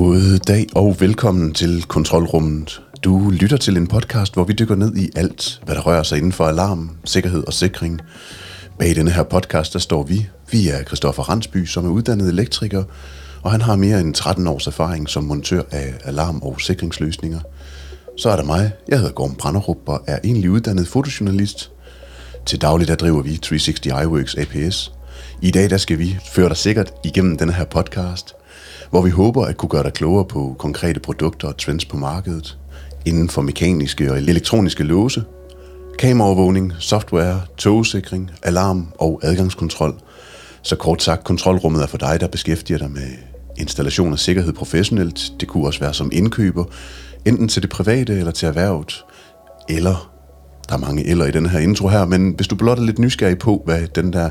God dag og velkommen til Kontrolrummet. Du lytter til en podcast, hvor vi dykker ned i alt, hvad der rører sig inden for alarm, sikkerhed og sikring. Bag denne her podcast, der står vi. Vi er Christoffer Randsby, som er uddannet elektriker, og han har mere end 13 års erfaring som montør af alarm- og sikringsløsninger. Så er der mig. Jeg hedder Gorm Branderup og er egentlig uddannet fotojournalist. Til daglig der driver vi 360 iWorks APS. I dag der skal vi føre dig sikkert igennem denne her podcast – hvor vi håber at kunne gøre dig klogere på konkrete produkter og trends på markedet, inden for mekaniske og elektroniske låse, kameraovervågning, software, togsikring, alarm og adgangskontrol. Så kort sagt, kontrolrummet er for dig, der beskæftiger dig med installation af sikkerhed professionelt. Det kunne også være som indkøber, enten til det private eller til erhvervet, eller der er mange eller i den her intro her, men hvis du blot er lidt nysgerrig på, hvad den der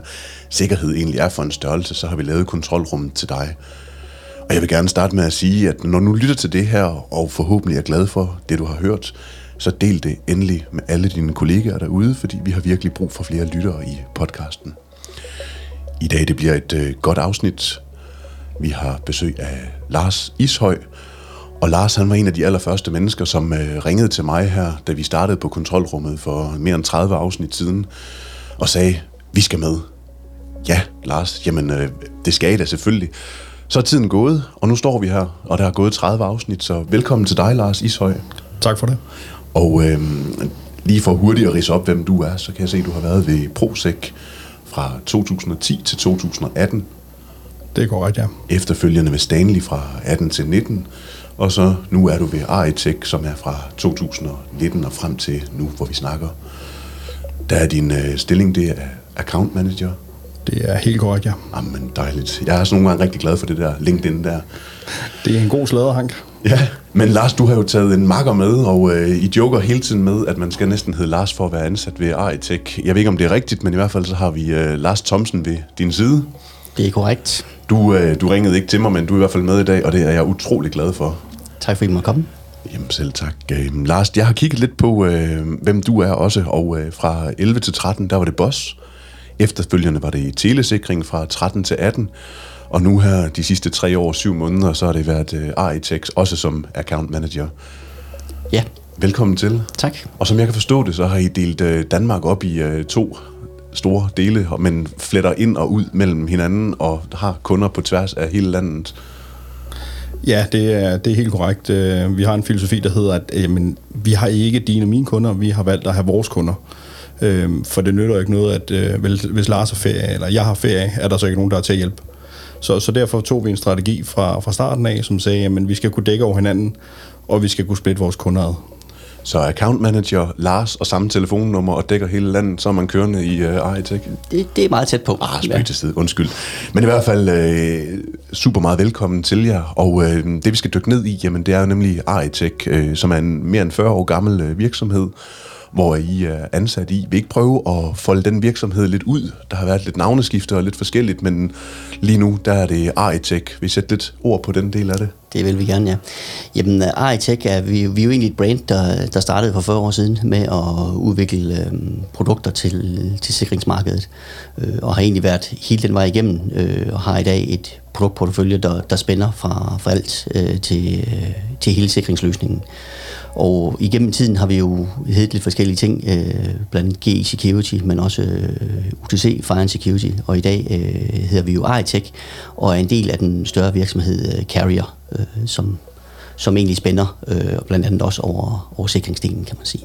sikkerhed egentlig er for en størrelse, så har vi lavet kontrolrummet til dig. Og jeg vil gerne starte med at sige, at når du lytter til det her, og forhåbentlig er glad for det, du har hørt, så del det endelig med alle dine kollegaer derude, fordi vi har virkelig brug for flere lyttere i podcasten. I dag det bliver et øh, godt afsnit. Vi har besøg af Lars Ishøj, og Lars han var en af de allerførste mennesker, som øh, ringede til mig her, da vi startede på kontrolrummet for mere end 30 afsnit siden, og sagde, vi skal med. Ja, Lars, jamen øh, det skal I da selvfølgelig. Så er tiden gået, og nu står vi her, og der har gået 30 afsnit, så velkommen til dig, Lars Ishøj. Tak for det. Og øh, lige for hurtigt at rise op, hvem du er, så kan jeg se, at du har været ved Prosec fra 2010 til 2018. Det er korrekt, ja. Efterfølgende ved Stanley fra 18 til 19, og så nu er du ved Aritech, som er fra 2019 og frem til nu, hvor vi snakker. Der er din øh, stilling, det er account manager. Det er helt korrekt, ja. Jamen dejligt. Jeg er sådan nogle gange rigtig glad for det der LinkedIn der. Det er en god slæderhank. Ja, men Lars, du har jo taget en makker med, og øh, I joker hele tiden med, at man skal næsten hedde Lars for at være ansat ved Aritech. Jeg ved ikke, om det er rigtigt, men i hvert fald så har vi øh, Lars Thomsen ved din side. Det er korrekt. Du, øh, du ringede ikke til mig, men du er i hvert fald med i dag, og det er jeg utrolig glad for. Tak for, at I måtte komme. Jamen selv tak. Øh, Lars, jeg har kigget lidt på, øh, hvem du er også, og øh, fra 11 til 13, der var det Boss. Efterfølgende var det i telesikring fra 13 til 18, og nu her de sidste tre år, syv måneder, så har det været uh, øh, Aritex, også som account manager. Ja. Velkommen til. Tak. Og som jeg kan forstå det, så har I delt uh, Danmark op i uh, to store dele, men fletter ind og ud mellem hinanden og har kunder på tværs af hele landet. Ja, det er, det er helt korrekt. Vi har en filosofi, der hedder, at jamen, vi har ikke dine og mine kunder, vi har valgt at have vores kunder. Øhm, for det nytter ikke noget, at øh, hvis Lars har ferie, eller jeg har ferie, er der så ikke nogen, der er til at hjælpe. Så, så derfor tog vi en strategi fra, fra starten af, som sagde, at vi skal kunne dække over hinanden, og vi skal kunne splitte vores kunder ad. Så account manager Lars og samme telefonnummer og dækker hele landet, så er man kørende i uh, Aritech? Det, det er meget tæt på. Ah, spøg til side, undskyld. Men i hvert fald uh, super meget velkommen til jer. Og uh, det vi skal dykke ned i, jamen, det er jo nemlig Aritech, uh, som er en mere end 40 år gammel uh, virksomhed, hvor I er ansat i. Vi ikke prøve at folde den virksomhed lidt ud? Der har været lidt navneskifte og lidt forskelligt, men lige nu der er det Aritech. Vi sætter lidt ord på den del af det. Det vil vi gerne, ja. Jamen, Aritech er, vi, vi er jo egentlig et brand, der, der startede for 40 år siden med at udvikle øh, produkter til, til sikringsmarkedet, øh, og har egentlig været hele den vej igennem, øh, og har i dag et produktportefølje, der, der spænder fra, fra alt øh, til, øh, til hele sikringsløsningen. Og igennem tiden har vi jo heddet lidt forskellige ting, øh, blandt andet GE Security, men også øh, UTC Fire and Security, og i dag øh, hedder vi jo Aritech, og er en del af den større virksomhed øh, Carrier, øh, som, som egentlig spænder øh, blandt andet også over, over sikringsdelen, kan man sige.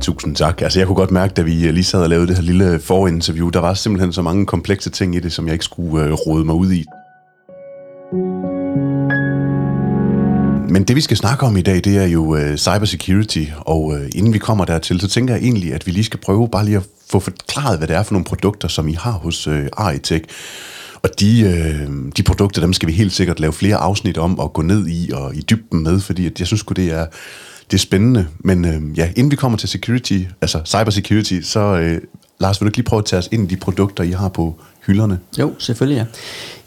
Tusind tak. Altså jeg kunne godt mærke, da vi øh, lige sad og lavede det her lille forinterview, der var simpelthen så mange komplekse ting i det, som jeg ikke skulle øh, rode mig ud i. Men det vi skal snakke om i dag, det er jo øh, cybersecurity, og øh, inden vi kommer dertil, så tænker jeg egentlig, at vi lige skal prøve bare lige at få forklaret, hvad det er for nogle produkter, som I har hos øh, Aritech. Og de, øh, de produkter, dem skal vi helt sikkert lave flere afsnit om og gå ned i og i dybden med, fordi at jeg synes det er, det er spændende. Men øh, ja, inden vi kommer til security, altså cybersecurity, så øh, Lars, vil du ikke lige prøve at tage os ind i de produkter, I har på hylderne? Jo, selvfølgelig ja.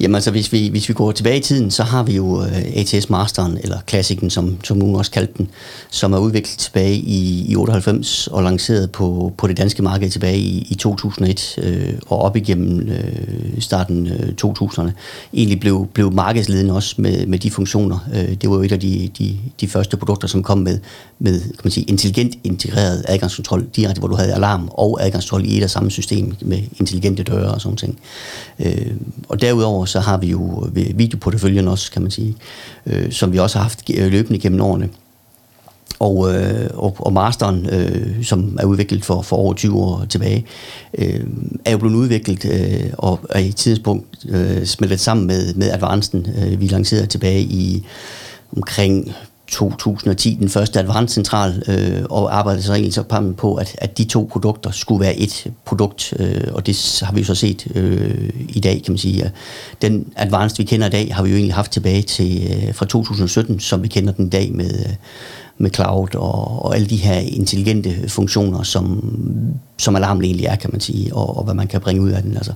Jamen altså, hvis vi, hvis vi går tilbage i tiden, så har vi jo øh, ATS Masteren, eller Classicen, som, som nogen også kaldte den, som er udviklet tilbage i, i 98 og lanceret på, på det danske marked tilbage i, i 2001 øh, og op igennem øh, starten øh, 2000'erne. Egentlig blev, blev markedsledende også med, med de funktioner. Øh, det var jo et af de, de, de første produkter, som kom med, med kan man sige, intelligent integreret adgangskontrol direkte, hvor du havde alarm og adgangskontrol i et og samme system med intelligente døre og sådan ting. Øh, og derudover så har vi jo øh, videoporteføljen også, kan man sige, øh, som vi også har haft løbende gennem årene. Og, øh, og, og masteren, øh, som er udviklet for, for over 20 år tilbage, øh, er jo blevet udviklet øh, og er i tidspunkt øh, smeltet sammen med, med advancen, Øh, vi lancerede tilbage i omkring 2010 den første Advanced Central øh, og arbejdede så egentlig så på, at, at de to produkter skulle være et produkt, øh, og det har vi jo så set øh, i dag, kan man sige. Den Advanced, vi kender i dag, har vi jo egentlig haft tilbage til øh, fra 2017, som vi kender den i dag med, øh, med cloud og, og alle de her intelligente funktioner, som, som alarmen egentlig er, kan man sige, og, og hvad man kan bringe ud af den. Altså,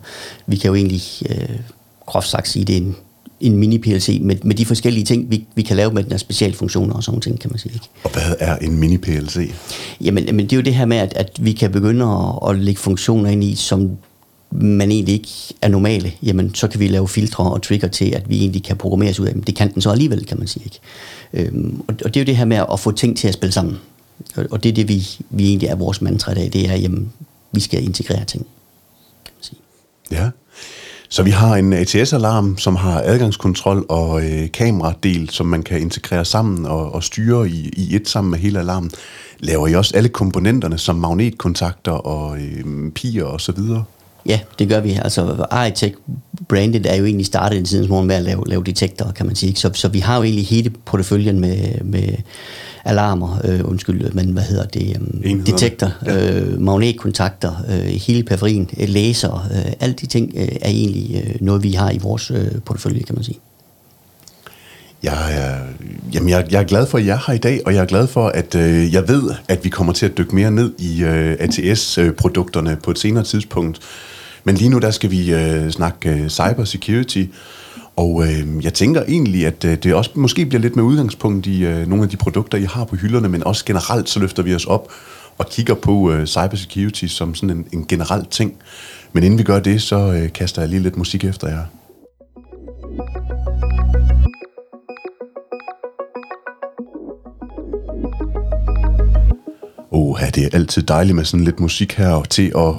vi kan jo egentlig øh, groft sagt sige, det er en en mini-PLC med, med de forskellige ting, vi, vi kan lave med den her specialfunktioner og sådan ting, kan man sige. Ikke? Og hvad er en mini-PLC? Jamen, jamen, det er jo det her med, at, at vi kan begynde at, at lægge funktioner ind i, som man egentlig ikke er normale, jamen så kan vi lave filtre og trigger til, at vi egentlig kan programmeres ud af dem. Det kan den så alligevel, kan man sige. Ikke? Øhm, og, og det er jo det her med at få ting til at spille sammen. Og, og det er det, vi, vi egentlig er vores mantra i dag, det er, jamen, vi skal integrere ting. Kan man sige. Ja. Så vi har en ATS-alarm, som har adgangskontrol og øh, kameradel, som man kan integrere sammen og, og styre i, i et sammen med hele alarmen. Laver I også alle komponenterne som magnetkontakter og øh, piger og så videre? Ja, det gør vi. Altså, iTech brandet er jo egentlig startet en tidens morgen med at lave, lave detektorer, kan man sige. Så, så vi har jo egentlig hele porteføljen med, med alarmer, øh, undskyld, men hvad hedder det, um, detektor, ja. øh, magnetkontakter, øh, hele periferien, øh, laser, øh, alle de ting øh, er egentlig øh, noget, vi har i vores øh, portefølje, kan man sige. Jeg er, jamen jeg, jeg er glad for, at jeg er her i dag, og jeg er glad for, at øh, jeg ved, at vi kommer til at dykke mere ned i øh, ATS-produkterne på et senere tidspunkt. Men lige nu, der skal vi øh, snakke øh, cyber security, og øh, jeg tænker egentlig, at øh, det også måske bliver lidt med udgangspunkt i øh, nogle af de produkter, I har på hylderne, men også generelt, så løfter vi os op og kigger på øh, cybersecurity som sådan en, en generel ting. Men inden vi gør det, så øh, kaster jeg lige lidt musik efter jer. Åh, det er altid dejligt med sådan lidt musik her til at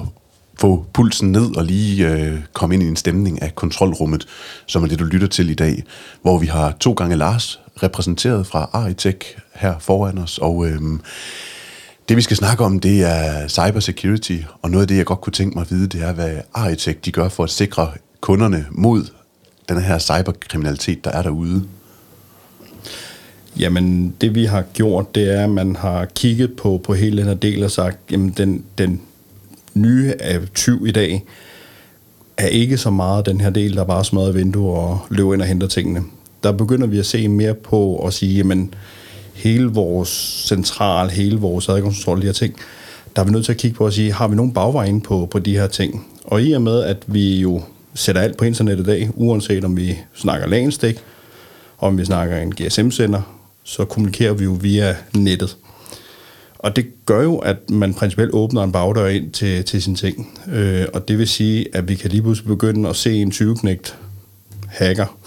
få pulsen ned og lige øh, komme ind i en stemning af kontrolrummet, som er det, du lytter til i dag, hvor vi har to gange Lars repræsenteret fra Aritech her foran os, og øh, det vi skal snakke om, det er cybersecurity, og noget af det, jeg godt kunne tænke mig at vide, det er, hvad Aritech de gør for at sikre kunderne mod den her cyberkriminalitet, der er derude. Jamen, det vi har gjort, det er, at man har kigget på, på hele den her del og sagt, jamen den, den nye af 20 i dag, er ikke så meget den her del, der bare smadrer vinduer og løber ind og henter tingene. Der begynder vi at se mere på at sige, jamen, hele vores central, hele vores adgangskontrol, de her ting, der er vi nødt til at kigge på og sige, har vi nogen bagveje på, på de her ting? Og i og med, at vi jo sætter alt på internet i dag, uanset om vi snakker LAN-stik, om vi snakker en GSM-sender, så kommunikerer vi jo via nettet. Og det gør jo, at man principielt åbner en bagdør ind til, til sine ting. Øh, og det vil sige, at vi kan lige pludselig begynde at se en 20-knægt hacker,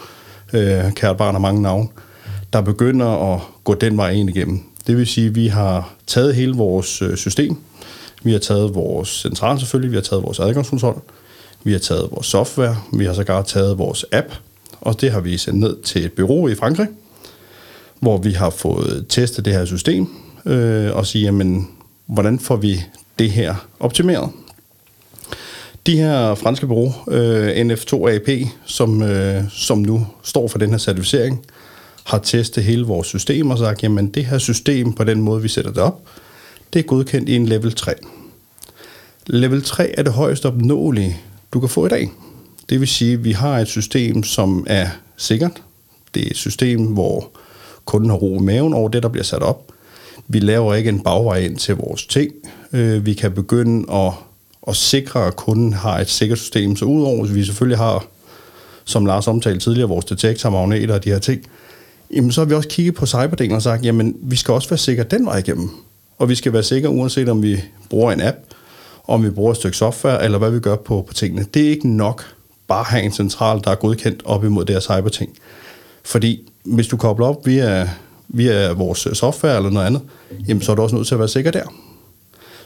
øh, kært barn har mange navne, der begynder at gå den vej ind igennem. Det vil sige, at vi har taget hele vores øh, system, vi har taget vores central selvfølgelig, vi har taget vores adgangskontrol, vi har taget vores software, vi har sågar taget vores app, og det har vi sendt ned til et bureau i Frankrig, hvor vi har fået testet det her system, øh, og sige, jamen, hvordan får vi det her optimeret? De her franske bureau, øh, NF2AP, som, øh, som nu står for den her certificering, har testet hele vores system og sagt, jamen det her system, på den måde vi sætter det op, det er godkendt i en level 3. Level 3 er det højst opnåelige, du kan få i dag. Det vil sige, at vi har et system, som er sikkert. Det er et system, hvor kunden har ro i maven over det, der bliver sat op. Vi laver ikke en bagvej ind til vores ting. Øh, vi kan begynde at og sikre, at kunden har et sikkert system. Så udover at vi selvfølgelig har, som Lars omtalte tidligere, vores detektor, magneter og de her ting, jamen så har vi også kigget på cyberdelen og sagt, jamen vi skal også være sikre den vej igennem. Og vi skal være sikre, uanset om vi bruger en app, om vi bruger et stykke software, eller hvad vi gør på, på tingene. Det er ikke nok bare at have en central, der er godkendt op imod det her cyberting. Fordi hvis du kobler op via, via vores software eller noget andet, jamen så er du også nødt til at være sikker der.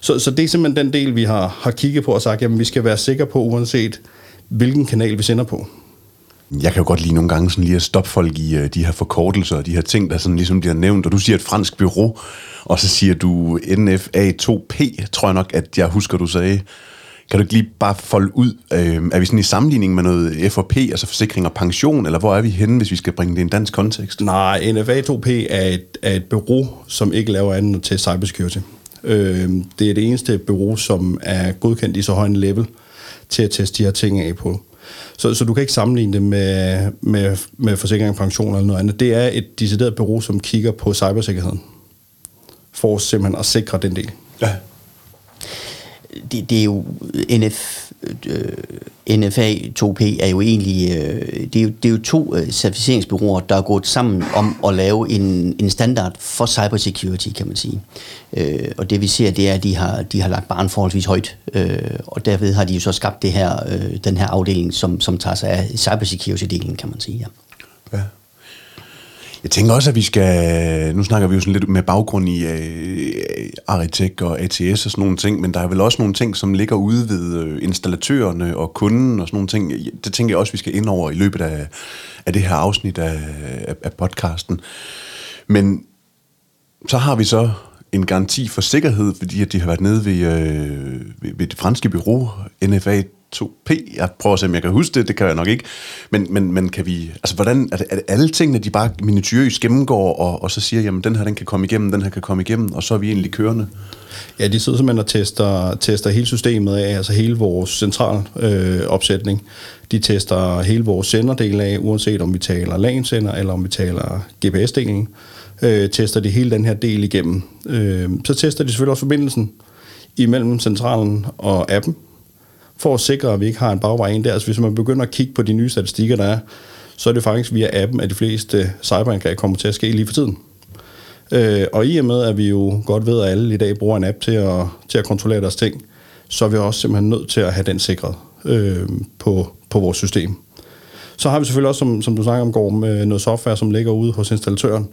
Så, så det er simpelthen den del, vi har, har kigget på og sagt, jamen vi skal være sikre på, uanset hvilken kanal vi sender på. Jeg kan jo godt lide nogle gange sådan lige at stoppe folk i uh, de her forkortelser og de her ting, der sådan ligesom bliver nævnt. Og du siger et fransk bureau, og så siger du NFA2P, tror jeg nok, at jeg husker, du sagde. Kan du ikke lige bare folde ud? Øh, er vi sådan i sammenligning med noget FOP, altså forsikring og pension, eller hvor er vi henne, hvis vi skal bringe det i en dansk kontekst? Nej, NFA2P er et, er et bureau, som ikke laver andet til cybersecurity. Øh, det er det eneste bureau, som er godkendt i så høj en level til at teste de her ting af på. Så, så du kan ikke sammenligne det med, med, med forsikring og pension eller noget andet. Det er et decideret bureau, som kigger på cybersikkerheden. For simpelthen at sikre den del. Ja det, det er jo NF, øh, NFA øh, 2P er jo egentlig øh, det, er jo, det er jo to øh, certificeringsbyråer, der er gået sammen om at lave en, en standard for cybersecurity, kan man sige. Øh, og det vi ser, det er, at de har, de har lagt barn forholdsvis højt, øh, og derved har de jo så skabt det her, øh, den her afdeling, som, som tager sig af cybersecurity-delen, kan man sige. Ja. Ja. Jeg tænker også, at vi skal... Nu snakker vi jo sådan lidt med baggrund i øh, uh, Aritek og ATS og sådan nogle ting, men der er vel også nogle ting, som ligger ude ved øh, installatørerne og kunden og sådan nogle ting. Det tænker jeg også, vi skal ind over i løbet af, af det her afsnit af, af, af podcasten. Men så har vi så en garanti for sikkerhed, fordi at de har været nede ved, øh, ved, ved det franske bureau, NFA 2P. Jeg prøver at se, om jeg kan huske det, det kan jeg nok ikke. Men, men, men kan vi, altså hvordan, er det, er det alle tingene, de bare minutiøst gennemgår, og, og så siger, jamen den her, den kan komme igennem, den her kan komme igennem, og så er vi egentlig kørende? Ja, de sidder simpelthen og tester, tester hele systemet af, altså hele vores central øh, opsætning. De tester hele vores senderdel af, uanset om vi taler LAN-sender, eller om vi taler GPS-delen. Øh, tester de hele den her del igennem. Øh, så tester de selvfølgelig også forbindelsen imellem centralen og appen, for at sikre, at vi ikke har en bagvej ind der. Altså hvis man begynder at kigge på de nye statistikker, der er, så er det faktisk via appen, at de fleste cyberangreb kommer til at ske lige for tiden. Øh, og i og med, at vi jo godt ved, at alle i dag bruger en app til at, til at kontrollere deres ting, så er vi også simpelthen nødt til at have den sikret øh, på, på vores system. Så har vi selvfølgelig også, som, som du snakker om, går med øh, noget software, som ligger ude hos installatøren,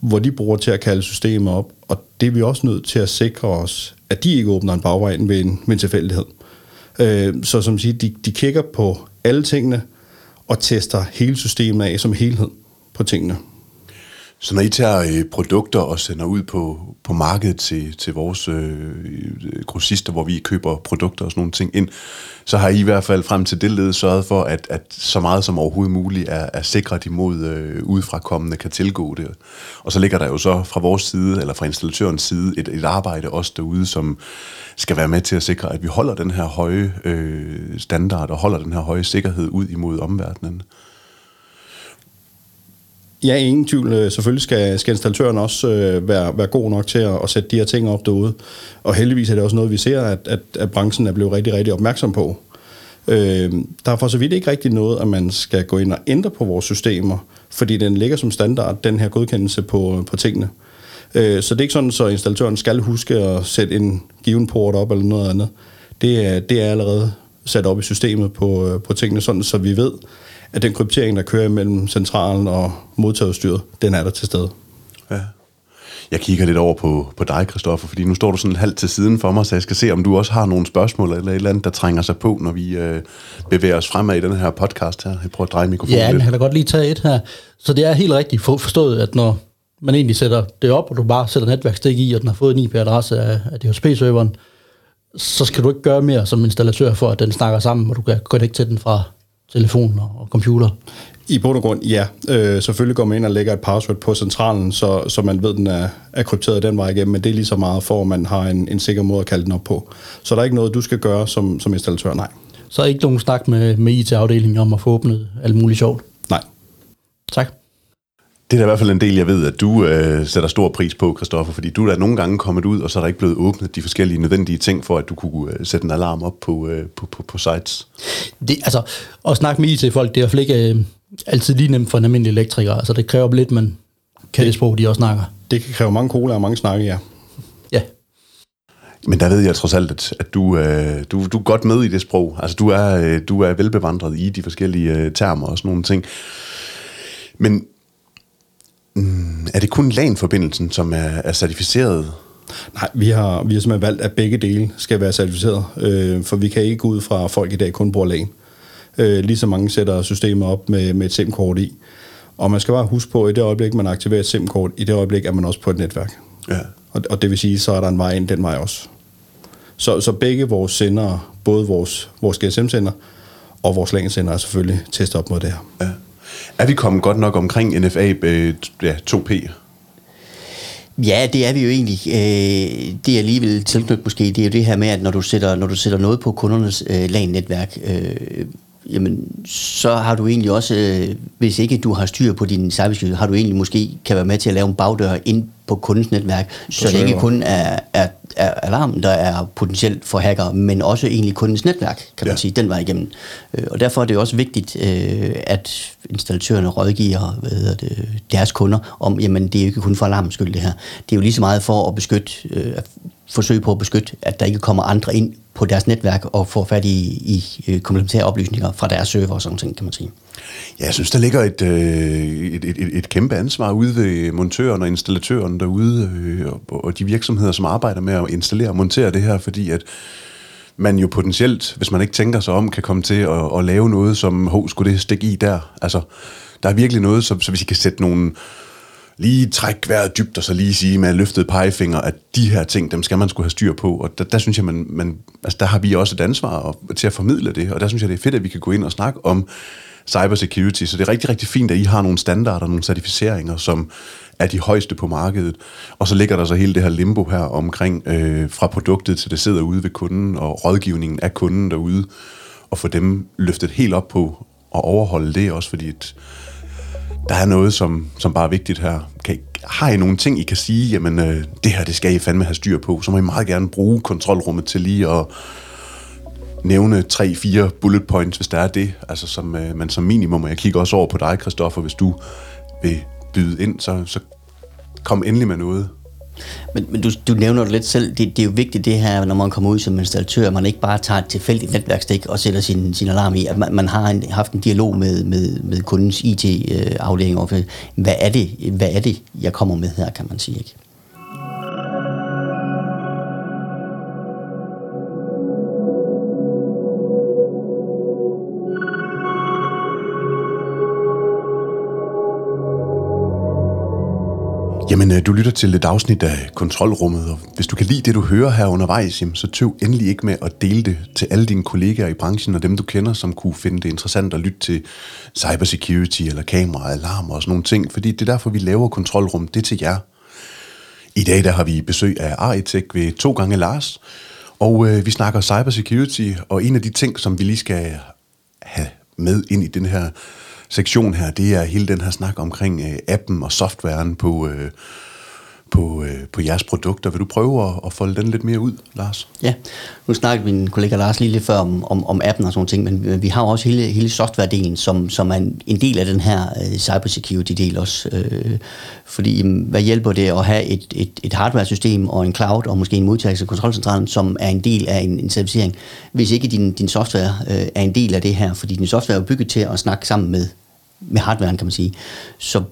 hvor de bruger til at kalde systemet op, og det er vi også nødt til at sikre os, at de ikke åbner en bagvej ved en, ved en tilfældighed. Øh, så som siger, de, de kigger på alle tingene og tester hele systemet af som helhed på tingene. Så når I tager øh, produkter og sender ud på, på markedet til, til vores øh, grossister, hvor vi køber produkter og sådan nogle ting ind, så har I i hvert fald frem til det led sørget for, at, at så meget som overhovedet muligt er, er sikret imod øh, udefrakommende kan tilgå det. Og så ligger der jo så fra vores side, eller fra installatørens side, et, et arbejde også derude, som skal være med til at sikre, at vi holder den her høje øh, standard og holder den her høje sikkerhed ud imod omverdenen. Ja, ingen tvivl. Øh, selvfølgelig skal, skal installatøren også øh, være, være god nok til at, at sætte de her ting op derude. Og heldigvis er det også noget, vi ser, at, at, at branchen er blevet rigtig, rigtig opmærksom på. Øh, der er for så vidt ikke rigtig noget, at man skal gå ind og ændre på vores systemer, fordi den ligger som standard, den her godkendelse på, på tingene. Øh, så det er ikke sådan, så installatøren skal huske at sætte en given port op eller noget andet. Det er, det er allerede sat op i systemet på, øh, på tingene, sådan så vi ved, at den kryptering, der kører mellem centralen og modtagerstyret, den er der til stede. Ja. Jeg kigger lidt over på, på dig, Kristoffer, fordi nu står du sådan halvt til siden for mig, så jeg skal se, om du også har nogle spørgsmål eller et eller andet, der trænger sig på, når vi øh, bevæger os fremad i den her podcast her. Jeg prøver at dreje mikrofonen Ja, lidt. jeg kan da godt lige tage et her. Så det er helt rigtigt for- forstået, at når man egentlig sætter det op, og du bare sætter netværkstik i, og den har fået en IP-adresse af, af DHCP-serveren, så skal du ikke gøre mere som installatør for, at den snakker sammen, og du kan connecte til den fra telefon og computer. I bund og grund, ja. Øh, selvfølgelig går man ind og lægger et password på centralen, så, så man ved, den er, er krypteret den vej igennem, men det er lige så meget for, at man har en, en sikker måde at kalde den op på. Så der er ikke noget, du skal gøre som, som installatør, nej. Så er ikke nogen snak med, med IT-afdelingen om at få åbnet alt muligt sjovt. Nej. Tak. Det er da i hvert fald en del, jeg ved, at du øh, sætter stor pris på, Kristoffer, fordi du er da nogle gange kommet ud, og så er der ikke blevet åbnet de forskellige nødvendige ting for, at du kunne øh, sætte en alarm op på, øh, på, på, på sites. Det, altså, at snakke med IT-folk, det er i hvert fald ikke øh, altid lige nemt for en almindelig elektriker. Altså, det kræver lidt, man kan det sprog, de også snakker. Det kan kræve mange cola og mange snakke, ja. Ja. Men der ved jeg trods alt, at, at du, øh, du, du er godt med i det sprog. Altså, du er, øh, du er velbevandret i de forskellige øh, termer og sådan nogle ting. Men mm, er det kun LAN-forbindelsen, som er, er certificeret? Nej, vi har, vi har simpelthen valgt, at begge dele skal være certificeret, øh, for vi kan ikke gå ud fra, at folk i dag kun bruger LAN. Øh, lige så mange sætter systemer op med, med et SIM-kort i. Og man skal bare huske på, at i det øjeblik, man aktiverer et SIM-kort, i det øjeblik er man også på et netværk. Ja. Og, og det vil sige, så er der en vej ind den vej også. Så, så begge vores sendere, både vores, vores GSM-sender og vores LAN-sender, er selvfølgelig testet op mod det her. ja. Er vi kommet godt nok omkring NFA øh, ja, 2P? Ja, det er vi jo egentlig. Øh, det er lige vil tilknytte måske, det er jo det her med, at når du sætter, når du sætter noget på kundernes øh, LAN-netværk, øh, jamen, så har du egentlig også, øh, hvis ikke du har styr på din cybersikkerhed, har du egentlig måske kan være med til at lave en bagdør ind på kundens netværk, så det ikke server. kun er, er, er alarmen, der er potentielt for hacker, men også egentlig kundens netværk, kan man Ja. sige, den vej igennem. Øh, Og derfor er det også vigtigt, øh, at installatørerne rådgiver hvad hedder det, deres kunder om, jamen det er jo ikke kun for alarmens skyld det her. Det er jo lige så meget for at beskytte, forsøg forsøge på at beskytte, at der ikke kommer andre ind på deres netværk og får fat i, i øh, komplementære oplysninger fra deres server og sådan ting, kan man sige. Ja, jeg synes, der ligger et, øh, et, et, et, et kæmpe ansvar ude ved montøren og installatøren derude, øh, og, og de virksomheder, som arbejder med at installere og montere det her, fordi at man jo potentielt, hvis man ikke tænker sig om, kan komme til at, at lave noget, som, hov, skulle det stikke i der? Altså, der er virkelig noget, så, så hvis I kan sætte nogle, lige trække vejret dybt, og så lige sige med løftet pegefinger, at de her ting, dem skal man skulle have styr på. Og der, der synes jeg, man, man, altså der har vi også et ansvar og, til at formidle det. Og der synes jeg, det er fedt, at vi kan gå ind og snakke om cybersecurity. Så det er rigtig, rigtig fint, at I har nogle standarder, nogle certificeringer, som er de højeste på markedet. Og så ligger der så hele det her limbo her omkring øh, fra produktet til det sidder ude ved kunden, og rådgivningen af kunden derude, og få dem løftet helt op på at overholde det også, fordi et, der er noget, som, som bare er vigtigt her. Kan, I- har I nogle ting, I kan sige, jamen øh, det her, det skal I fandme have styr på, så må I meget gerne bruge kontrolrummet til lige at nævne tre, fire bullet points, hvis der er det, altså som, øh, man som minimum, og jeg kigger også over på dig, Christoffer, hvis du vil byde ind, så, så kom endelig med noget. Men, men du, du nævner det lidt selv, det, det er jo vigtigt det her, når man kommer ud som installatør, at man ikke bare tager et tilfældigt netværkstik og sætter sin, sin alarm i, at man, man har en, haft en dialog med, med, med kundens IT-afdeling øh, over, hvad er, det, hvad er det, jeg kommer med her, kan man sige. Ikke? Jamen, øh, du lytter til et afsnit af Kontrolrummet, og hvis du kan lide det, du hører her undervejs, jamen, så tøv endelig ikke med at dele det til alle dine kollegaer i branchen og dem, du kender, som kunne finde det interessant at lytte til cybersecurity eller kamera, alarm og sådan nogle ting, fordi det er derfor, vi laver Kontrolrum, det er til jer. I dag der har vi besøg af Aritech ved to gange Lars, og øh, vi snakker cybersecurity, og en af de ting, som vi lige skal have med ind i den her sektion her, det er hele den her snak omkring øh, appen og softwaren på, øh, på, øh, på jeres produkter. Vil du prøve at, at folde den lidt mere ud, Lars? Ja, nu snakkede min kollega Lars lige lidt før om, om, om appen og sådan ting, men øh, vi- har jo også hele, hele software-delen, som, som er en, en del af den her øh, cybersecurity-del også. Øh, fordi mm, hvad hjælper det at have et, et, et hardware-system og en cloud og måske en modtagelse- og kontrolcentral, som er en del af en, en certificering, hvis ikke din, din software øh, er en del af det her, fordi din software er bygget til at snakke sammen med, med hardwaren, kan man sige. Så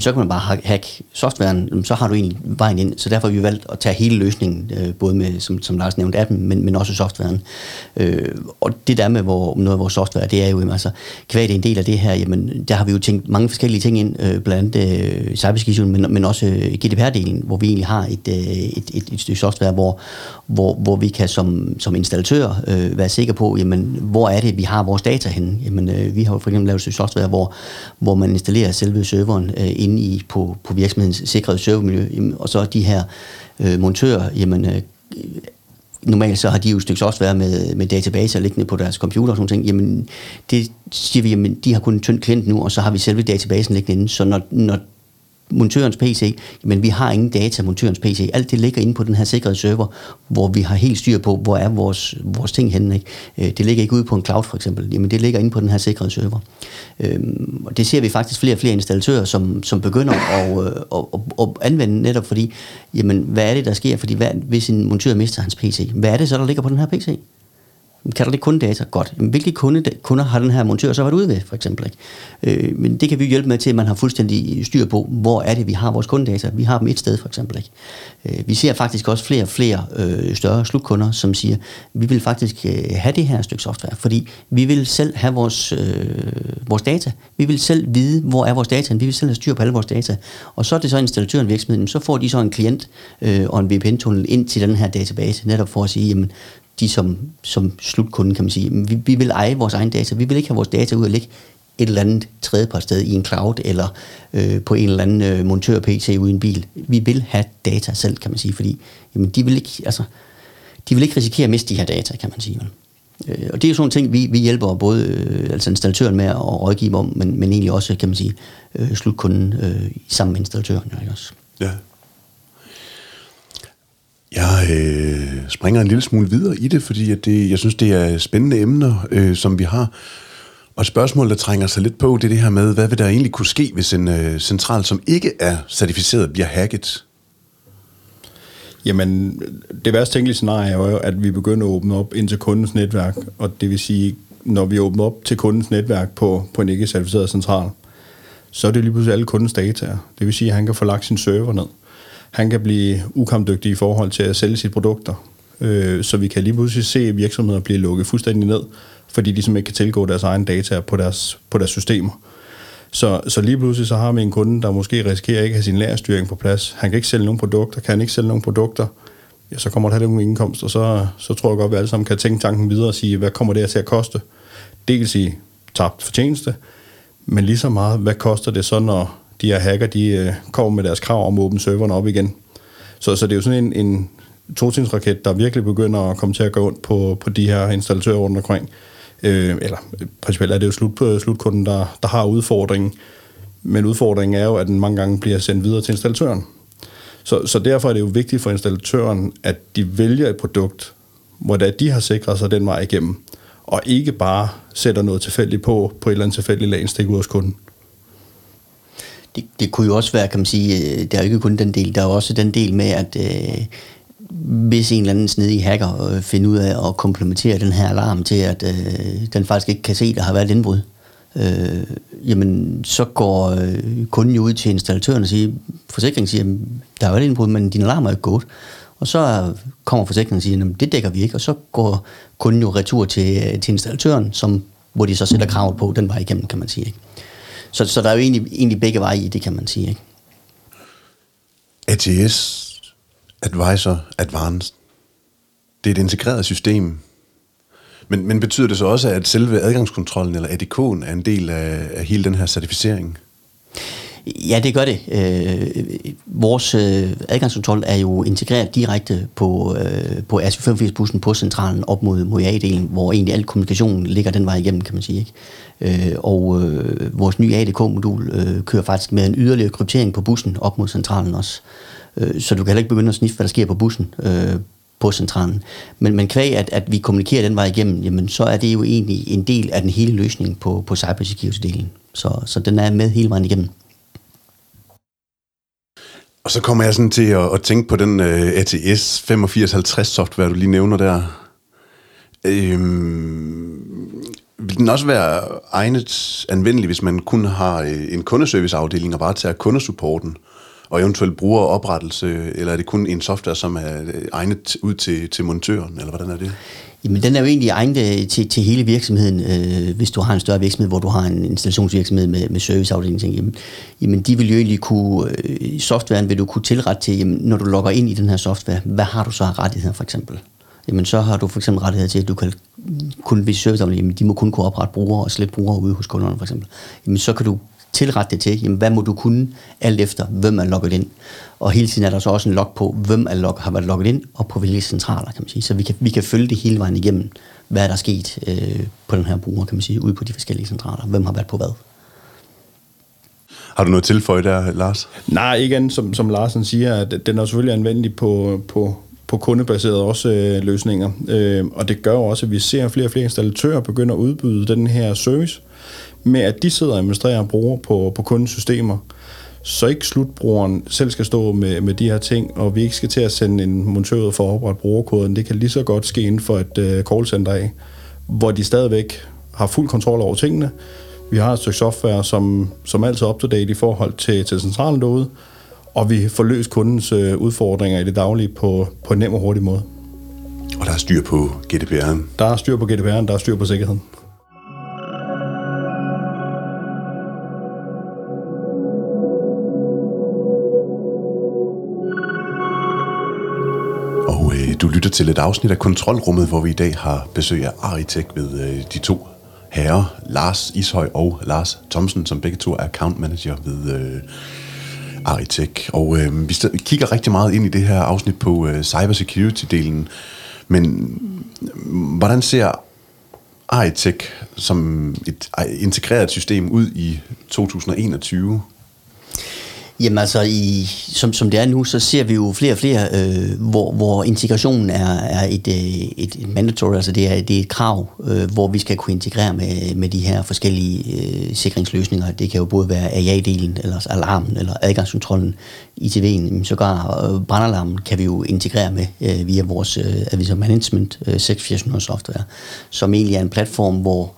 så kan man bare hack- hacke softwaren, så har du egentlig vejen ind. Så derfor har vi valgt at tage hele løsningen, øh, både med, som, som Lars nævnte, appen, men, men også softwaren. Øh, og det der med hvor, noget af vores software, det er jo, jamen, altså, kvad det er en del af det her, jamen, der har vi jo tænkt mange forskellige ting ind, øh, blandt andet øh, men, men også øh, GDPR-delen, hvor vi egentlig har et, øh, et, et, et stykke software, hvor, hvor, hvor vi kan som, som installatør øh, være sikre på, jamen, hvor er det, vi har vores data henne. Jamen, øh, vi har jo for eksempel lavet et stykke software, hvor, hvor man installerer selve serveren øh, Øh, inde i, på, på virksomhedens sikrede servermiljø, jamen, og så de her øh, montører, jamen, øh, normalt så har de jo et stykke været med, med databaser liggende på deres computer og sådan ting. Jamen, det siger vi, jamen, de har kun en tynd klient nu, og så har vi selve databasen liggende inde. Så når, når montørens PC, men vi har ingen data montørens PC. Alt det ligger inde på den her sikrede server, hvor vi har helt styr på, hvor er vores, vores ting henne. Ikke? Øh, det ligger ikke ude på en cloud for eksempel, jamen det ligger inde på den her sikkerhedsserver. Øhm, og det ser vi faktisk flere og flere installatører, som, som begynder at, øh, at, at, at anvende netop fordi, jamen hvad er det, der sker? Fordi hvad, hvis en montør mister hans PC, hvad er det så, der ligger på den her PC? Kan der det kundedata? Godt. Jamen, hvilke kunde, kunder har den her montør så været ude ved, for eksempel? Ikke? Øh, men det kan vi hjælpe med til, at man har fuldstændig styr på, hvor er det, vi har vores kundedata. Vi har dem et sted, for eksempel. Ikke? Øh, vi ser faktisk også flere og flere øh, større slutkunder, som siger, vi vil faktisk øh, have det her stykke software, fordi vi vil selv have vores, øh, vores data. Vi vil selv vide, hvor er vores data. Vi vil selv have styr på alle vores data. Og så er det så installatøren virksomheden, så får de så en klient øh, og en VPN-tunnel ind til den her database, netop for at sige, jamen, de som, som slutkunde, kan man sige. Vi, vi vil eje vores egen data. Vi vil ikke have vores data ud og ligge et eller andet tredjepartsted i en cloud, eller øh, på en eller anden øh, montør-PC ude i en bil. Vi vil have data selv, kan man sige, fordi jamen, de, vil ikke, altså, de vil ikke risikere at miste de her data, kan man sige. Øh, og det er jo sådan en ting, vi, vi hjælper både øh, altså installatøren med at rådgive om, men, men egentlig også, kan man sige, øh, slutkunden øh, sammen med installatøren. Ikke også? Ja. Jeg øh, springer en lille smule videre i det, fordi at det, jeg synes, det er spændende emner, øh, som vi har. Og spørgsmålet, der trænger sig lidt på, det er det her med, hvad vil der egentlig kunne ske, hvis en øh, central, som ikke er certificeret, bliver hacket? Jamen, det værste tænkelige scenarie er jo, at vi begynder at åbne op ind til kundens netværk, og det vil sige, når vi åbner op til kundens netværk på, på en ikke certificeret central, så er det lige pludselig alle kundens data. Det vil sige, at han kan få lagt sin server ned han kan blive ukampdygtig i forhold til at sælge sine produkter. Øh, så vi kan lige pludselig se virksomheder blive lukket fuldstændig ned, fordi de simpelthen ikke kan tilgå deres egen data på deres, på deres systemer. Så, så lige pludselig så har vi en kunde, der måske risikerer ikke at have sin lærerstyring på plads. Han kan ikke sælge nogen produkter, kan han ikke sælge nogen produkter, ja, så kommer der heller ingen indkomst, og så, så tror jeg godt, at vi alle sammen kan tænke tanken videre og sige, hvad kommer det her til at koste? Dels i tabt fortjeneste, men lige så meget, hvad koster det så, når de her hacker, de øh, kommer med deres krav om at åbne serverne op igen. Så, så det er jo sådan en, en totingsraket, der virkelig begynder at komme til at gå ondt på, på de her installatører rundt omkring. Øh, eller principielt er det jo slut, øh, slutkunden, der, der har udfordringen. Men udfordringen er jo, at den mange gange bliver sendt videre til installatøren. Så, så derfor er det jo vigtigt for installatøren, at de vælger et produkt, hvor de har sikret sig den vej igennem, og ikke bare sætter noget tilfældigt på, på et eller andet tilfældigt lagstik ud hos kunden det, det kunne jo også være, kan man sige, øh, der er jo ikke kun den del, der er også den del med, at øh, hvis en eller anden snedig hacker øh, finder ud af at komplementere den her alarm til, at øh, den faktisk ikke kan se, at der har været et indbrud, øh, jamen så går øh, kunden jo ud til installatøren og siger, forsikringen siger, der har været et indbrud, men din alarm er ikke gået. Og så kommer forsikringen og siger, det dækker vi ikke, og så går kunden jo retur til, øh, til installatøren, som, hvor de så sætter kravet på den vej igennem, kan man sige. Ikke? Så, så der er jo egentlig, egentlig begge veje i det, kan man sige. Ikke? ATS, Advisor, Advanced, det er et integreret system. Men, men betyder det så også, at selve adgangskontrollen, eller ADK'en, er en del af, af hele den her certificering? Ja, det gør det. Øh, vores øh, adgangskontrol er jo integreret direkte på, øh, på RC85-bussen på centralen op mod, mod A-delen, hvor egentlig al kommunikationen ligger den vej igennem, kan man sige. Ikke? Øh, og øh, vores nye ADK-modul øh, kører faktisk med en yderligere kryptering på bussen op mod centralen også. Øh, så du kan heller ikke begynde at sniffe, hvad der sker på bussen øh, på centralen. Men, men kvæg, at, at vi kommunikerer den vej igennem, jamen, så er det jo egentlig en del af den hele løsning på, på cybersecurity-delen. Så, så den er med hele vejen igennem. Og så kommer jeg sådan til at, at tænke på den uh, ATS 8550 software, du lige nævner der. Øhm, vil den også være egnet anvendelig, hvis man kun har øh, en kundeserviceafdeling og bare tager kundesupporten, og eventuelt bruger oprettelse, eller er det kun en software, som er øh, egnet ud til, til montøren, eller hvordan er det? Jamen, den er jo egentlig egnet øh, til, til hele virksomheden. Øh, hvis du har en større virksomhed, hvor du har en installationsvirksomhed med, med serviceafdeling, jamen, jamen, de vil jo egentlig kunne, øh, softwaren vil du kunne tilrette til, jamen, når du logger ind i den her software, hvad har du så af rettigheder for eksempel? Jamen, så har du for eksempel rettigheder til, at du kan kun, hvis serviceafdelingen, de må kun kunne oprette brugere og slet brugere ude hos kunderne for eksempel. Jamen, så kan du tilrette det til, jamen, hvad må du kunne, alt efter, hvem er logget ind. Og hele tiden er der så også en log på, hvem er log, har været logget ind, og på hvilke centraler, kan man sige. Så vi kan, vi kan følge det hele vejen igennem, hvad er der sket øh, på den her bruger, kan man sige, ude på de forskellige centraler. Hvem har været på hvad. Har du noget tilføje der, Lars? Nej, ikke andet, som, som Larsen siger, at den er selvfølgelig anvendelig på, på, på kundebaserede også øh, løsninger. Øh, og det gør også, at vi ser flere og flere installatører begynde at udbyde den her service, med at de sidder og administrerer og bruger på, på kundens systemer så ikke slutbrugeren selv skal stå med, med de her ting, og vi ikke skal til at sende en montør ud for at oprette brugerkoden. Det kan lige så godt ske inden for et uh, callcenter af, hvor de stadigvæk har fuld kontrol over tingene. Vi har et stykke software, som, som altid er up-to-date i forhold til, til centralen derude, og vi får løst kundens uh, udfordringer i det daglige på, på en nem og hurtig måde. Og der er styr på GDPR'en? Der er styr på GDPR'en, der er styr på sikkerheden. Lytter til et afsnit af Kontrolrummet, hvor vi i dag har besøg af Aritek ved øh, de to herrer, Lars Ishøj og Lars Thomsen, som begge to er account manager ved øh, Aritek. Og øh, vi kigger rigtig meget ind i det her afsnit på øh, cybersecurity-delen. Men øh, hvordan ser Aritek som et øh, integreret system ud i 2021? Jamen altså, i, som, som det er nu, så ser vi jo flere og flere, øh, hvor, hvor integrationen er, er et, et, et mandatory, altså det er, det er et krav, øh, hvor vi skal kunne integrere med, med de her forskellige øh, sikringsløsninger. Det kan jo både være AA-delen, eller alarmen, eller adgangskontrollen, ITV'en, sågar øh, brandalarmen kan vi jo integrere med øh, via vores øh, Management øh, 6.400 software, som egentlig er en platform, hvor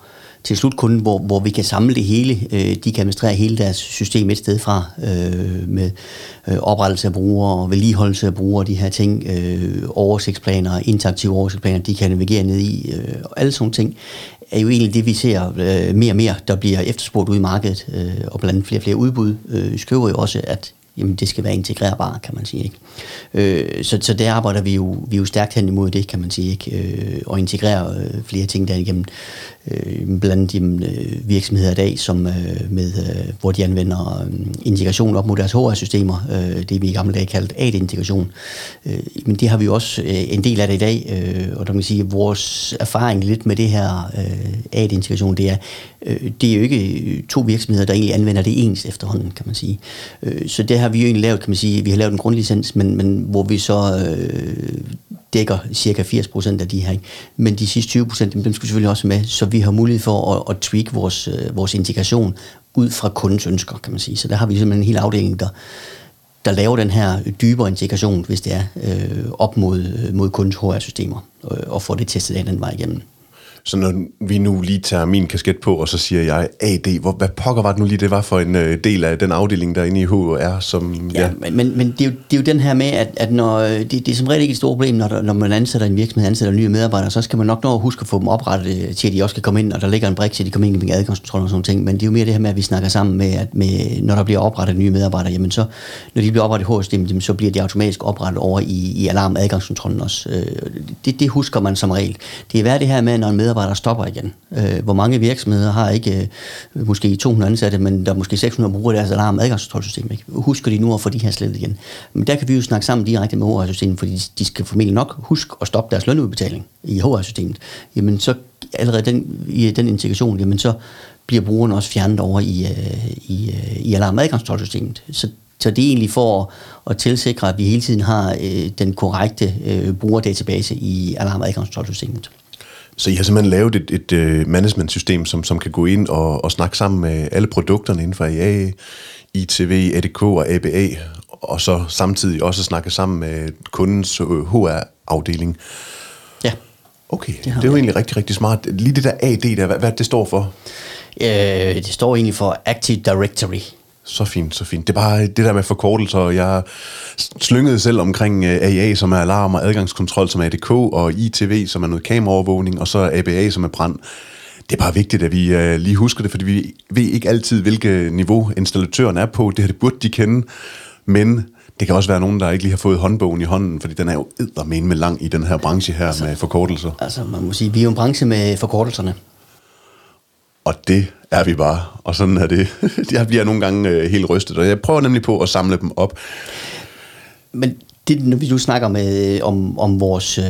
til slutkunden, hvor, hvor vi kan samle det hele. Øh, de kan administrere hele deres system et sted fra, øh, med øh, oprettelse af brugere, vedligeholdelse af brugere, de her ting, øh, oversigtsplaner, interaktive oversigtsplaner, de kan navigere ned i, øh, og alle sådan ting er jo egentlig det, vi ser øh, mere og mere, der bliver efterspurgt ude i markedet, øh, og blandt andet flere og flere udbud, øh, skriver jo også, at jamen, det skal være integrerbart, kan man sige. Ikke? Øh, så, så der arbejder vi jo, vi jo stærkt hen imod det, kan man sige, ikke? Øh, og integrere øh, flere ting derigennem øh, blandt de øh, virksomheder i dag, som, øh, med, øh, hvor de anvender øh, integration op mod deres HR-systemer, øh, det vi i gamle dage kaldte AD-integration. Øh, men det har vi også øh, en del af det i dag, øh, og der kan sige, at vores erfaring lidt med det her øh, AD-integration, det er, øh, det er jo ikke to virksomheder, der egentlig anvender det ens efterhånden, kan man sige. Øh, så det har vi jo egentlig lavet, kan man sige, vi har lavet en grundlicens, men, men hvor vi så øh, dækker cirka 80% af de her. Men de sidste 20%, dem, dem skal vi selvfølgelig også med, så vi har mulighed for at, at tweak vores, øh, vores integration ud fra kundens ønsker, kan man sige. Så der har vi simpelthen en hel afdeling, der, der laver den her dybere integration, hvis det er, øh, op mod, øh, mod kundens HR-systemer, øh, og får det testet af den vej igennem. Så når vi nu lige tager min kasket på, og så siger jeg AD, hvor, hvad pokker var det nu lige, det var for en øh, del af den afdeling, der inde i HR, som... Ja, ja. men, men, men det, er jo, det er jo den her med, at, at når, øh, det, det er som regel ikke et stort problem, når, der, når man ansætter en virksomhed, ansætter nye medarbejdere, så skal man nok nå at huske at få dem oprettet øh, til, at de også kan komme ind, og der ligger en brik til, at de kommer ind med adgangskontrol og sådan ting. Men det er jo mere det her med, at vi snakker sammen med, at med, når der bliver oprettet nye medarbejdere, jamen så, når de bliver oprettet i HR-systemet, så bliver de automatisk oprettet over i, i alarm adgangskontrollen også. Det, det husker man som regel. Det er værd det her med, når en medarbejdere stopper igen. Øh, hvor mange virksomheder har ikke øh, måske 200 ansatte, men der er måske 600 bruger deres alarm adgangskontrolsystem. Ikke? Husker de nu at få de her slettet igen? Men der kan vi jo snakke sammen direkte med HR-systemet, fordi de skal formentlig nok huske at stoppe deres lønudbetaling i HR-systemet. Jamen så allerede den, i den integration, jamen så bliver brugeren også fjernet over i, øh, i, øh, i alarm adgangskontrolsystemet. Så så det er egentlig for at, at tilsikre, at vi hele tiden har øh, den korrekte øh, brugerdatabase i alarm- adgangskontrolsystemet. Så I har simpelthen lavet et, et uh, management-system, som, som kan gå ind og, og snakke sammen med alle produkterne inden for IA, ITV, ADK og ABA, og så samtidig også snakke sammen med kundens HR-afdeling. Ja. Okay, det, det er jo egentlig rigtig, rigtig smart. Lige det der AD der, hvad, hvad det står for? Øh, det står egentlig for Active Directory. Så fint, så fint. Det er bare det der med forkortelser. Jeg slyngede selv omkring AA, øh, som er alarm og adgangskontrol, som er ADK, og ITV, som er noget kameraovervågning, og så ABA, som er brand. Det er bare vigtigt, at vi uh, lige husker det, fordi vi ved ikke altid, hvilket niveau installatøren er på. Det her det burde de kende, men det kan også være nogen, der ikke lige har fået håndbogen i hånden, fordi den er jo eddermene med lang i den her branche her altså, med forkortelser. Altså, man må sige, vi er jo en branche med forkortelserne. Og det er vi bare, og sådan er det. Jeg bliver nogle gange øh, helt rystet, og jeg prøver nemlig på at samle dem op. Men det, når vi nu snakker med, øh, om, om vores øh,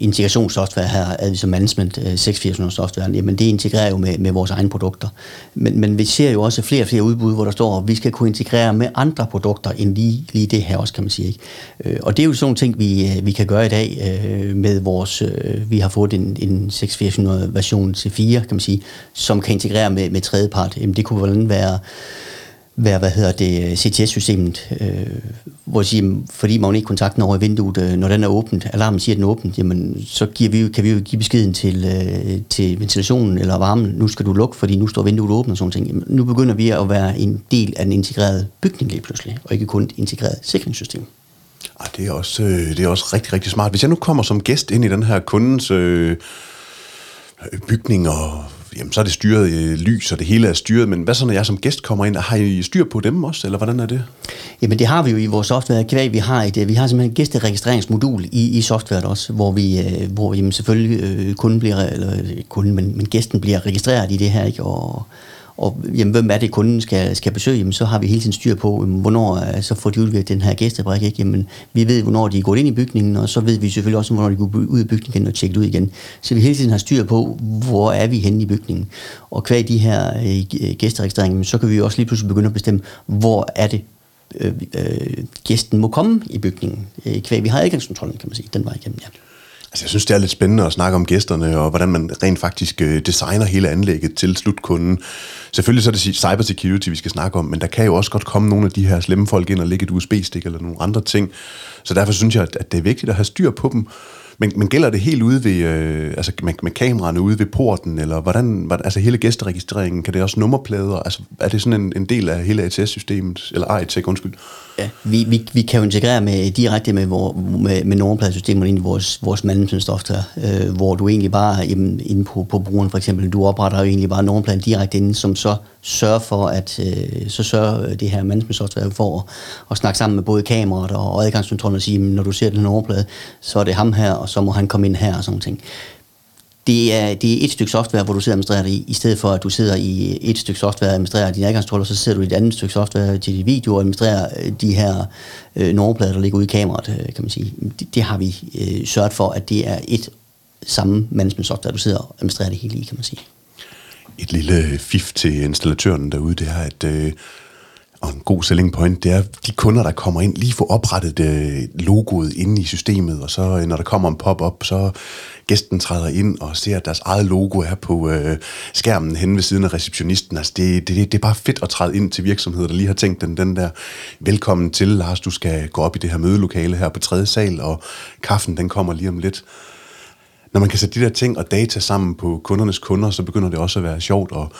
integrationssoftware her, altså Management øh, 680 software, jamen det integrerer jo med, med vores egne produkter. Men, men vi ser jo også flere og flere udbud, hvor der står, at vi skal kunne integrere med andre produkter end lige, lige det her også, kan man sige. Ikke? Øh, og det er jo sådan nogle ting, vi, øh, vi kan gøre i dag øh, med vores, øh, vi har fået en, en 680 version til 4, kan man sige, som kan integrere med, med tredjepart. Jamen det kunne vel være være, hvad hedder det, øh, CTS-systemet, øh, hvor siger, fordi magnetkontakten over i vinduet, øh, når den er åbent, alarmen siger, at den er åbent, jamen, så giver vi, kan vi jo give beskeden til, øh, til ventilationen eller varmen, nu skal du lukke, fordi nu står vinduet åbent og sådan ting. Jamen, nu begynder vi at være en del af den integrerede bygning lige pludselig, og ikke kun et integreret sikringssystem. Ej, det, er også, øh, det er også rigtig, rigtig smart. Hvis jeg nu kommer som gæst ind i den her kundens øh, bygning og jamen, så er det styret i lys, og det hele er styret, men hvad så, når jeg som gæst kommer ind? Har I styr på dem også, eller hvordan er det? Jamen, det har vi jo i vores software. Kvæg, vi har, et, øh, vi har simpelthen et gæsteregistreringsmodul i, i softwaret også, hvor vi, øh, hvor jamen, selvfølgelig øh, kunden bliver, eller øh, kunden, men, men gæsten bliver registreret i det her, ikke? Og, og jamen, hvem er det, kunden skal, skal besøge, jamen, så har vi hele tiden styr på, jamen, hvornår øh, så får de udviklet den her gæstebrik. Ikke? Jamen, vi ved, hvornår de er gået ind i bygningen, og så ved vi selvfølgelig også, hvornår de går ud af bygningen og tjekker ud igen. Så vi hele tiden har styr på, hvor er vi henne i bygningen. Og kvæg de her øh, gæsteregistreringer, så kan vi også lige pludselig begynde at bestemme, hvor er det, øh, øh, gæsten må komme i bygningen. Øh, kvæg vi har adgangskontrollen, kan man sige, den vej igennem, ja. Altså, jeg synes, det er lidt spændende at snakke om gæsterne, og hvordan man rent faktisk øh, designer hele anlægget til slutkunden. Selvfølgelig så er det cybersecurity, vi skal snakke om, men der kan jo også godt komme nogle af de her slemme folk ind og lægge et USB-stik eller nogle andre ting. Så derfor synes jeg, at det er vigtigt at have styr på dem. Men, men gælder det helt ude ved, øh, altså med, med kameraerne ude ved porten, eller hvordan, hvordan, altså hele gæsteregistreringen, kan det også nummerplader? Altså er det sådan en, en del af hele ATS-systemet, eller ah, AITEC, undskyld? Ja, vi, vi, vi kan jo integrere med, direkte med, vor, med, med nummerpladesystemerne ind i vores, vores management software, øh, hvor du egentlig bare, jamen, inde på, på brugeren for eksempel, du opretter jo egentlig bare nummerpladen direkte inden, som så sørger for, at øh, så sørger øh, det her management software for at, at snakke sammen med både kameraet og adgangskontrollen og sige, når du ser den overplade, så er det ham her, og så må han komme ind her og sådan ting det er, det er et stykke software, hvor du sidder og administrerer det i, i stedet for at du sidder i øh, et stykke software og administrerer dine og så sidder du i et andet stykke software til dit video og administrerer øh, de her øh, nummerplader, der ligger ude i kameraet, øh, kan man sige. Det, det har vi øh, sørget for, at det er et samme management software, du sidder og administrerer det hele i, kan man sige. Et lille fif til installatøren derude, det er, at øh, og en god selling point, det er de kunder, der kommer ind, lige få oprettet øh, logoet inde i systemet, og så øh, når der kommer en pop-up, så gæsten træder ind og ser, at deres eget logo er på øh, skærmen hen ved siden af receptionisten. Altså det, det, det er bare fedt at træde ind til virksomheder, der lige har tænkt den, den der, velkommen til Lars, du skal gå op i det her mødelokale her på tredje sal, og kaffen den kommer lige om lidt. Når man kan sætte de der ting og data sammen på kundernes kunder, så begynder det også at være sjovt, og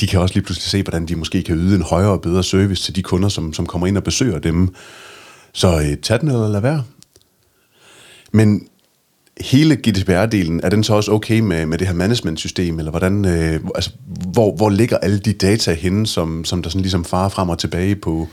de kan også lige pludselig se, hvordan de måske kan yde en højere og bedre service til de kunder, som, som kommer ind og besøger dem. Så øh, tag den eller lad være. Men hele GDPR-delen, er den så også okay med, med det her management-system, eller hvordan, øh, altså, hvor, hvor ligger alle de data henne, som, som der sådan ligesom farer frem og tilbage på,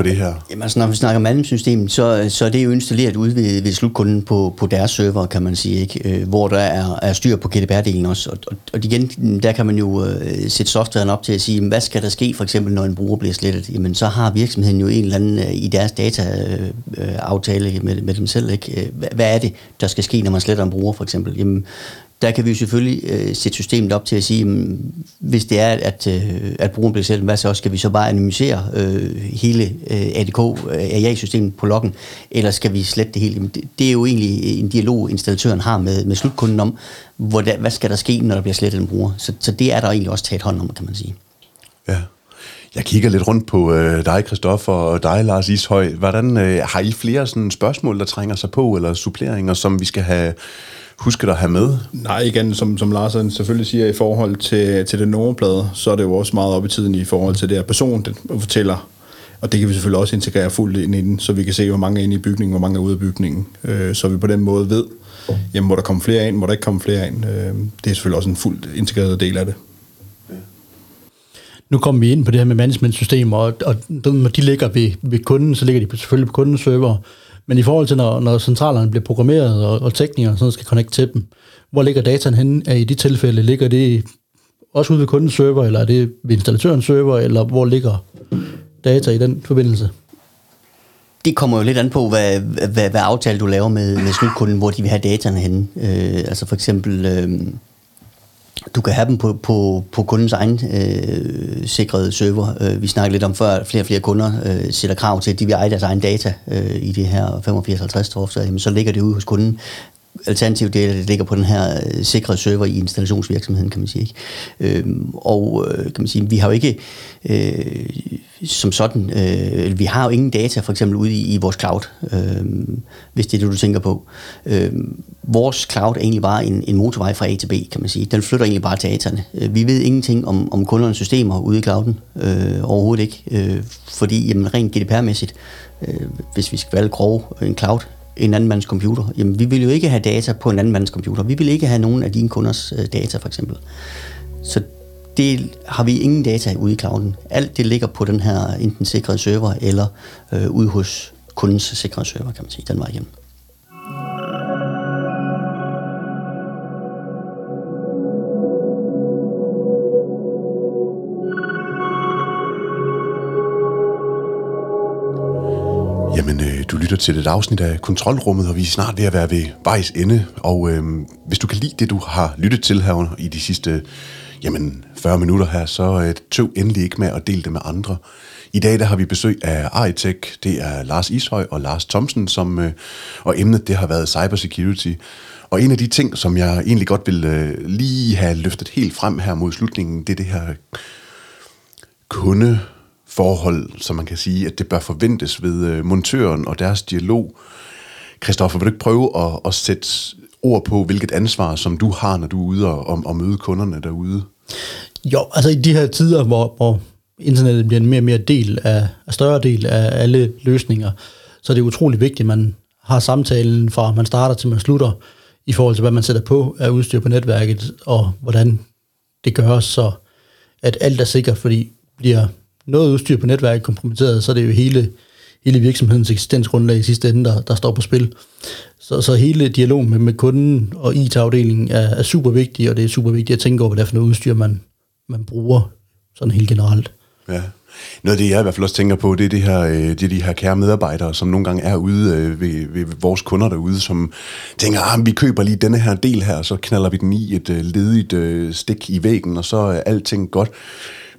på det her? Jamen altså, når vi snakker management-system, så, så er det jo installeret ude ved, ved slutkunden på, på deres server, kan man sige, ikke? Øh, hvor der er, er styr på GDPR-delen også. Og, og, og igen, der kan man jo øh, sætte softwaren op til at sige, hvad skal der ske, for eksempel når en bruger bliver slettet? Jamen, så har virksomheden jo en eller anden øh, i deres data-aftale øh, øh med, med dem selv, ikke? Øh, hvad er det, der skal ske, når man sletter en bruger, for eksempel? Jamen, der kan vi jo selvfølgelig øh, sætte systemet op til at sige, jamen, hvis det er, at, øh, at brugeren bliver selv, hvad så skal vi så bare anonymisere øh, hele øh, ADK, øh, AI-systemet på loggen, eller skal vi slette det hele? Det, det er jo egentlig en dialog, installatøren har med, med slutkunden om, hvordan, hvad skal der ske, når der bliver slettet en bruger. Så, så det er der egentlig også taget hånd om, kan man sige. Ja. Jeg kigger lidt rundt på øh, dig, Kristoffer, og dig, Lars Ishøj. Hvordan, øh, har I flere sådan spørgsmål, der trænger sig på, eller suppleringer, som vi skal have huske at have med? Nej, igen, som, som Larsen selvfølgelig siger, i forhold til, til den nummerplade, så er det jo også meget op i tiden i forhold til det her person, den fortæller. Og det kan vi selvfølgelig også integrere fuldt ind i den, så vi kan se, hvor mange er inde i bygningen, hvor mange er ude af bygningen. Øh, så vi på den måde ved, jamen, må der komme flere ind, må der ikke komme flere ind. Øh, det er selvfølgelig også en fuldt integreret del af det. Nu kommer vi ind på det her med management-systemer, og, og når de ligger ved, ved kunden, så ligger de selvfølgelig på kundens server. Men i forhold til, når, når centralerne bliver programmeret, og, og teknikere sådan skal connecte til dem, hvor ligger dataen henne? Er i de tilfælde, ligger det også ude ved kundens server, eller er det ved installatørens server, eller hvor ligger data i den forbindelse? Det kommer jo lidt an på, hvad, hvad, hvad aftale du laver med, med slutkunden, hvor de vil have dataene henne. Øh, altså for eksempel, øh, du kan have dem på, på, på kundens egen øh, sikrede server. Øh, vi snakkede lidt om før, at flere og flere kunder øh, sætter krav til, at de vil eje deres egen data øh, i det her 85 torf, så, jamen, så ligger det ude hos kunden alternativt det, det ligger på den her sikre sikrede server i installationsvirksomheden, kan man sige. Ikke? Øhm, og øh, kan man sige, vi har jo ikke øh, som sådan, øh, vi har jo ingen data for eksempel ude i, i vores cloud, øh, hvis det er det, du tænker på. Øh, vores cloud er egentlig bare en, en motorvej fra A til B, kan man sige. Den flytter egentlig bare dataene. Øh, vi ved ingenting om, om kundernes systemer ude i clouden, øh, overhovedet ikke, øh, fordi jamen, rent GDPR-mæssigt, øh, hvis vi skal være grove, en cloud en anden mands computer. Jamen, vi vil jo ikke have data på en anden mands computer. Vi vil ikke have nogen af dine kunders øh, data, for eksempel. Så det har vi ingen data ude i clouden. Alt det ligger på den her enten sikrede server, eller øh, ude hos kundens sikrede server, kan man sige, den vej igennem. Lytter til et afsnit af Kontrolrummet, og vi er snart ved at være ved vejs ende. Og øh, hvis du kan lide det, du har lyttet til her i de sidste jamen, 40 minutter her, så øh, tøv endelig ikke med at dele det med andre. I dag der har vi besøg af Aritech. Det er Lars Ishøj og Lars Thomsen, som, øh, og emnet det har været cybersecurity. Og en af de ting, som jeg egentlig godt vil øh, lige have løftet helt frem her mod slutningen, det er det her kunde forhold, som man kan sige, at det bør forventes ved øh, montøren og deres dialog. Christoffer, vil du ikke prøve at, at sætte ord på, hvilket ansvar, som du har, når du er ude og, og, og møde kunderne derude? Jo, altså i de her tider, hvor, hvor internettet bliver en mere og mere del af, af større del af alle løsninger, så er det utrolig vigtigt, at man har samtalen fra man starter til man slutter, i forhold til, hvad man sætter på af udstyr på netværket, og hvordan det gøres, så at alt er sikkert, fordi bliver noget udstyr på netværket kompromitteret, så er det jo hele, hele virksomhedens eksistensgrundlag i sidste ende, der, der står på spil. Så, så hele dialogen med, med kunden og IT-afdelingen er, er super vigtig, og det er super vigtigt at tænke over, hvad det er for noget udstyr, man, man bruger sådan helt generelt. Ja. Noget af det, jeg i hvert fald også tænker på, det er, det her, øh, det er de her kære medarbejdere, som nogle gange er ude øh, ved, ved vores kunder derude, som tænker, ah, vi køber lige denne her del her, så knaller vi den i et øh, ledigt stik i væggen, og så er alting godt.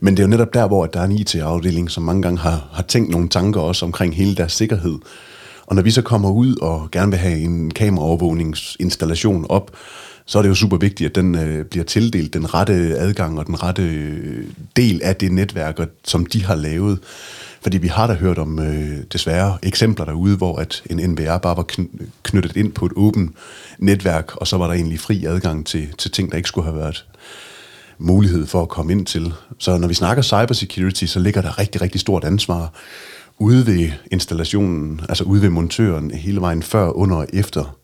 Men det er jo netop der, hvor der er en IT-afdeling, som mange gange har, har tænkt nogle tanker også omkring hele deres sikkerhed. Og når vi så kommer ud og gerne vil have en kameraovervågningsinstallation op, så er det jo super vigtigt, at den øh, bliver tildelt den rette adgang og den rette øh, del af det netværk, som de har lavet. Fordi vi har da hørt om øh, desværre eksempler derude, hvor at en NVR bare var knyttet ind på et åbent netværk, og så var der egentlig fri adgang til, til ting, der ikke skulle have været mulighed for at komme ind til. Så når vi snakker cybersecurity, så ligger der rigtig, rigtig stort ansvar ude ved installationen, altså ude ved montøren, hele vejen før, under og efter.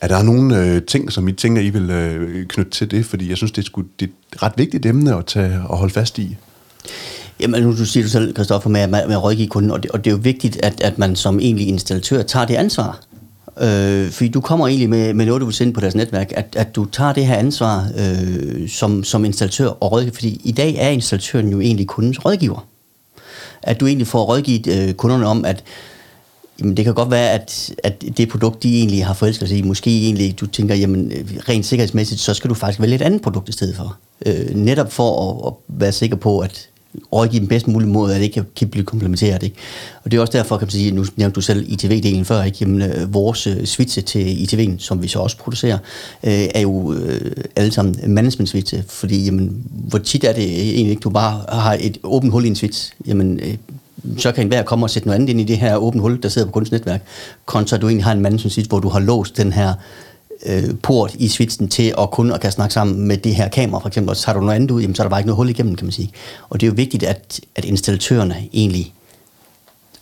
Er der nogle øh, ting, som I tænker, I vil øh, knytte til det? Fordi jeg synes, det er, sgu, det er et ret vigtigt emne at, tage, at holde fast i. Jamen, nu du siger du selv, Kristoffer, med, med at rådgive kunden, og det, og det er jo vigtigt, at, at man som egentlig installatør tager det ansvar. Øh, fordi du kommer egentlig med, med noget, du vil sende på deres netværk, at, at du tager det her ansvar øh, som, som installatør og rådgiver, fordi i dag er installatøren jo egentlig kundens rådgiver. At du egentlig får rådgivet øh, kunderne om, at jamen, det kan godt være, at, at det produkt, de egentlig har forelsket sig i, måske egentlig, du tænker, jamen øh, rent sikkerhedsmæssigt, så skal du faktisk vælge et andet produkt i stedet for. Øh, netop for at, at være sikker på, at rådgive den bedst mulige måde, at det ikke kan blive komplementeret. Ikke? Og det er også derfor, kan man sige, nu nævnte du selv ITV-delen før, ikke? Jamen, øh, vores øh, switche til ITV'en, som vi så også producerer, øh, er jo øh, alle sammen management switche, fordi jamen, hvor tit er det egentlig ikke, du bare har et åbent hul i en switch, jamen, øh, så kan enhver komme og sætte noget andet ind i det her åbne hul, der sidder på kunstnetværk, kontra du egentlig har en management switch, hvor du har låst den her øh, port i switchen til at kun at kan snakke sammen med det her kamera, for eksempel, og så har du noget andet ud, jamen, så er der bare ikke noget hul igennem, kan man sige. Og det er jo vigtigt, at, at installatørerne egentlig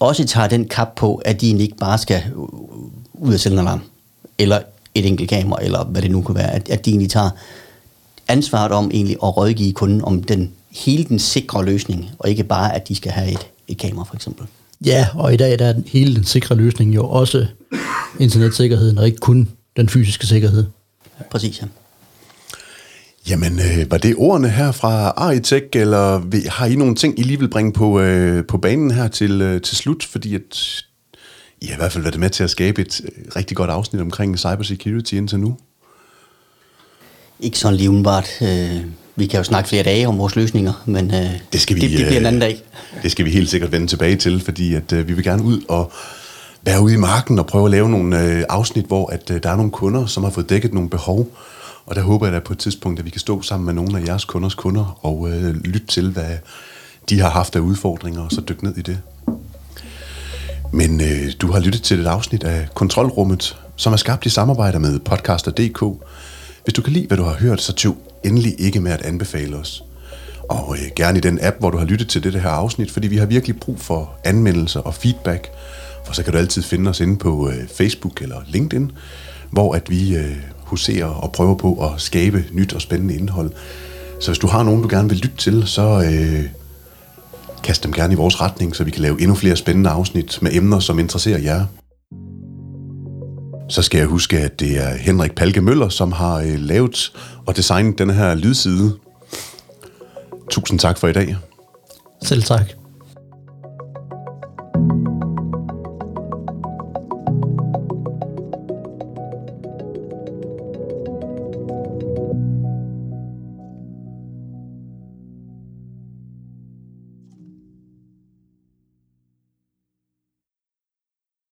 også tager den kap på, at de ikke bare skal ud af sælge en alarm, eller et enkelt kamera, eller hvad det nu kan være, at, at de egentlig tager ansvaret om egentlig at rådgive kunden om den hele den sikre løsning, og ikke bare, at de skal have et, et kamera, for eksempel. Ja, og i dag der er hele den sikre løsning jo også internetsikkerheden, og ikke kun den fysiske sikkerhed. Præcis, ja. Jamen, øh, var det ordene her fra Aritech, eller har I nogle ting, I lige vil bringe på, øh, på banen her til, øh, til slut? Fordi at I har i hvert fald været med til at skabe et øh, rigtig godt afsnit omkring cybersecurity indtil nu. Ikke sådan lige umiddelbart. Øh, vi kan jo snakke flere dage om vores løsninger, men øh, Det skal vi, det, det bliver en øh, anden dag. Det skal vi helt sikkert vende tilbage til, fordi at, øh, vi vil gerne ud og være ude i marken og prøve at lave nogle øh, afsnit, hvor at, øh, der er nogle kunder, som har fået dækket nogle behov. Og der håber jeg da på et tidspunkt, at vi kan stå sammen med nogle af jeres kunders kunder og øh, lytte til, hvad de har haft af udfordringer, og så dykke ned i det. Men øh, du har lyttet til et afsnit af Kontrolrummet, som er skabt i samarbejde med podcaster.dk. Hvis du kan lide, hvad du har hørt, så tøv endelig ikke med at anbefale os. Og øh, gerne i den app, hvor du har lyttet til det her afsnit, fordi vi har virkelig brug for anmeldelser og feedback. Og så kan du altid finde os inde på øh, Facebook eller LinkedIn, hvor at vi øh, huserer og prøver på at skabe nyt og spændende indhold. Så hvis du har nogen, du gerne vil lytte til, så øh, kast dem gerne i vores retning, så vi kan lave endnu flere spændende afsnit med emner, som interesserer jer. Så skal jeg huske, at det er Henrik Palke Møller, som har øh, lavet og designet den her lydside. Tusind tak for i dag. Selv tak.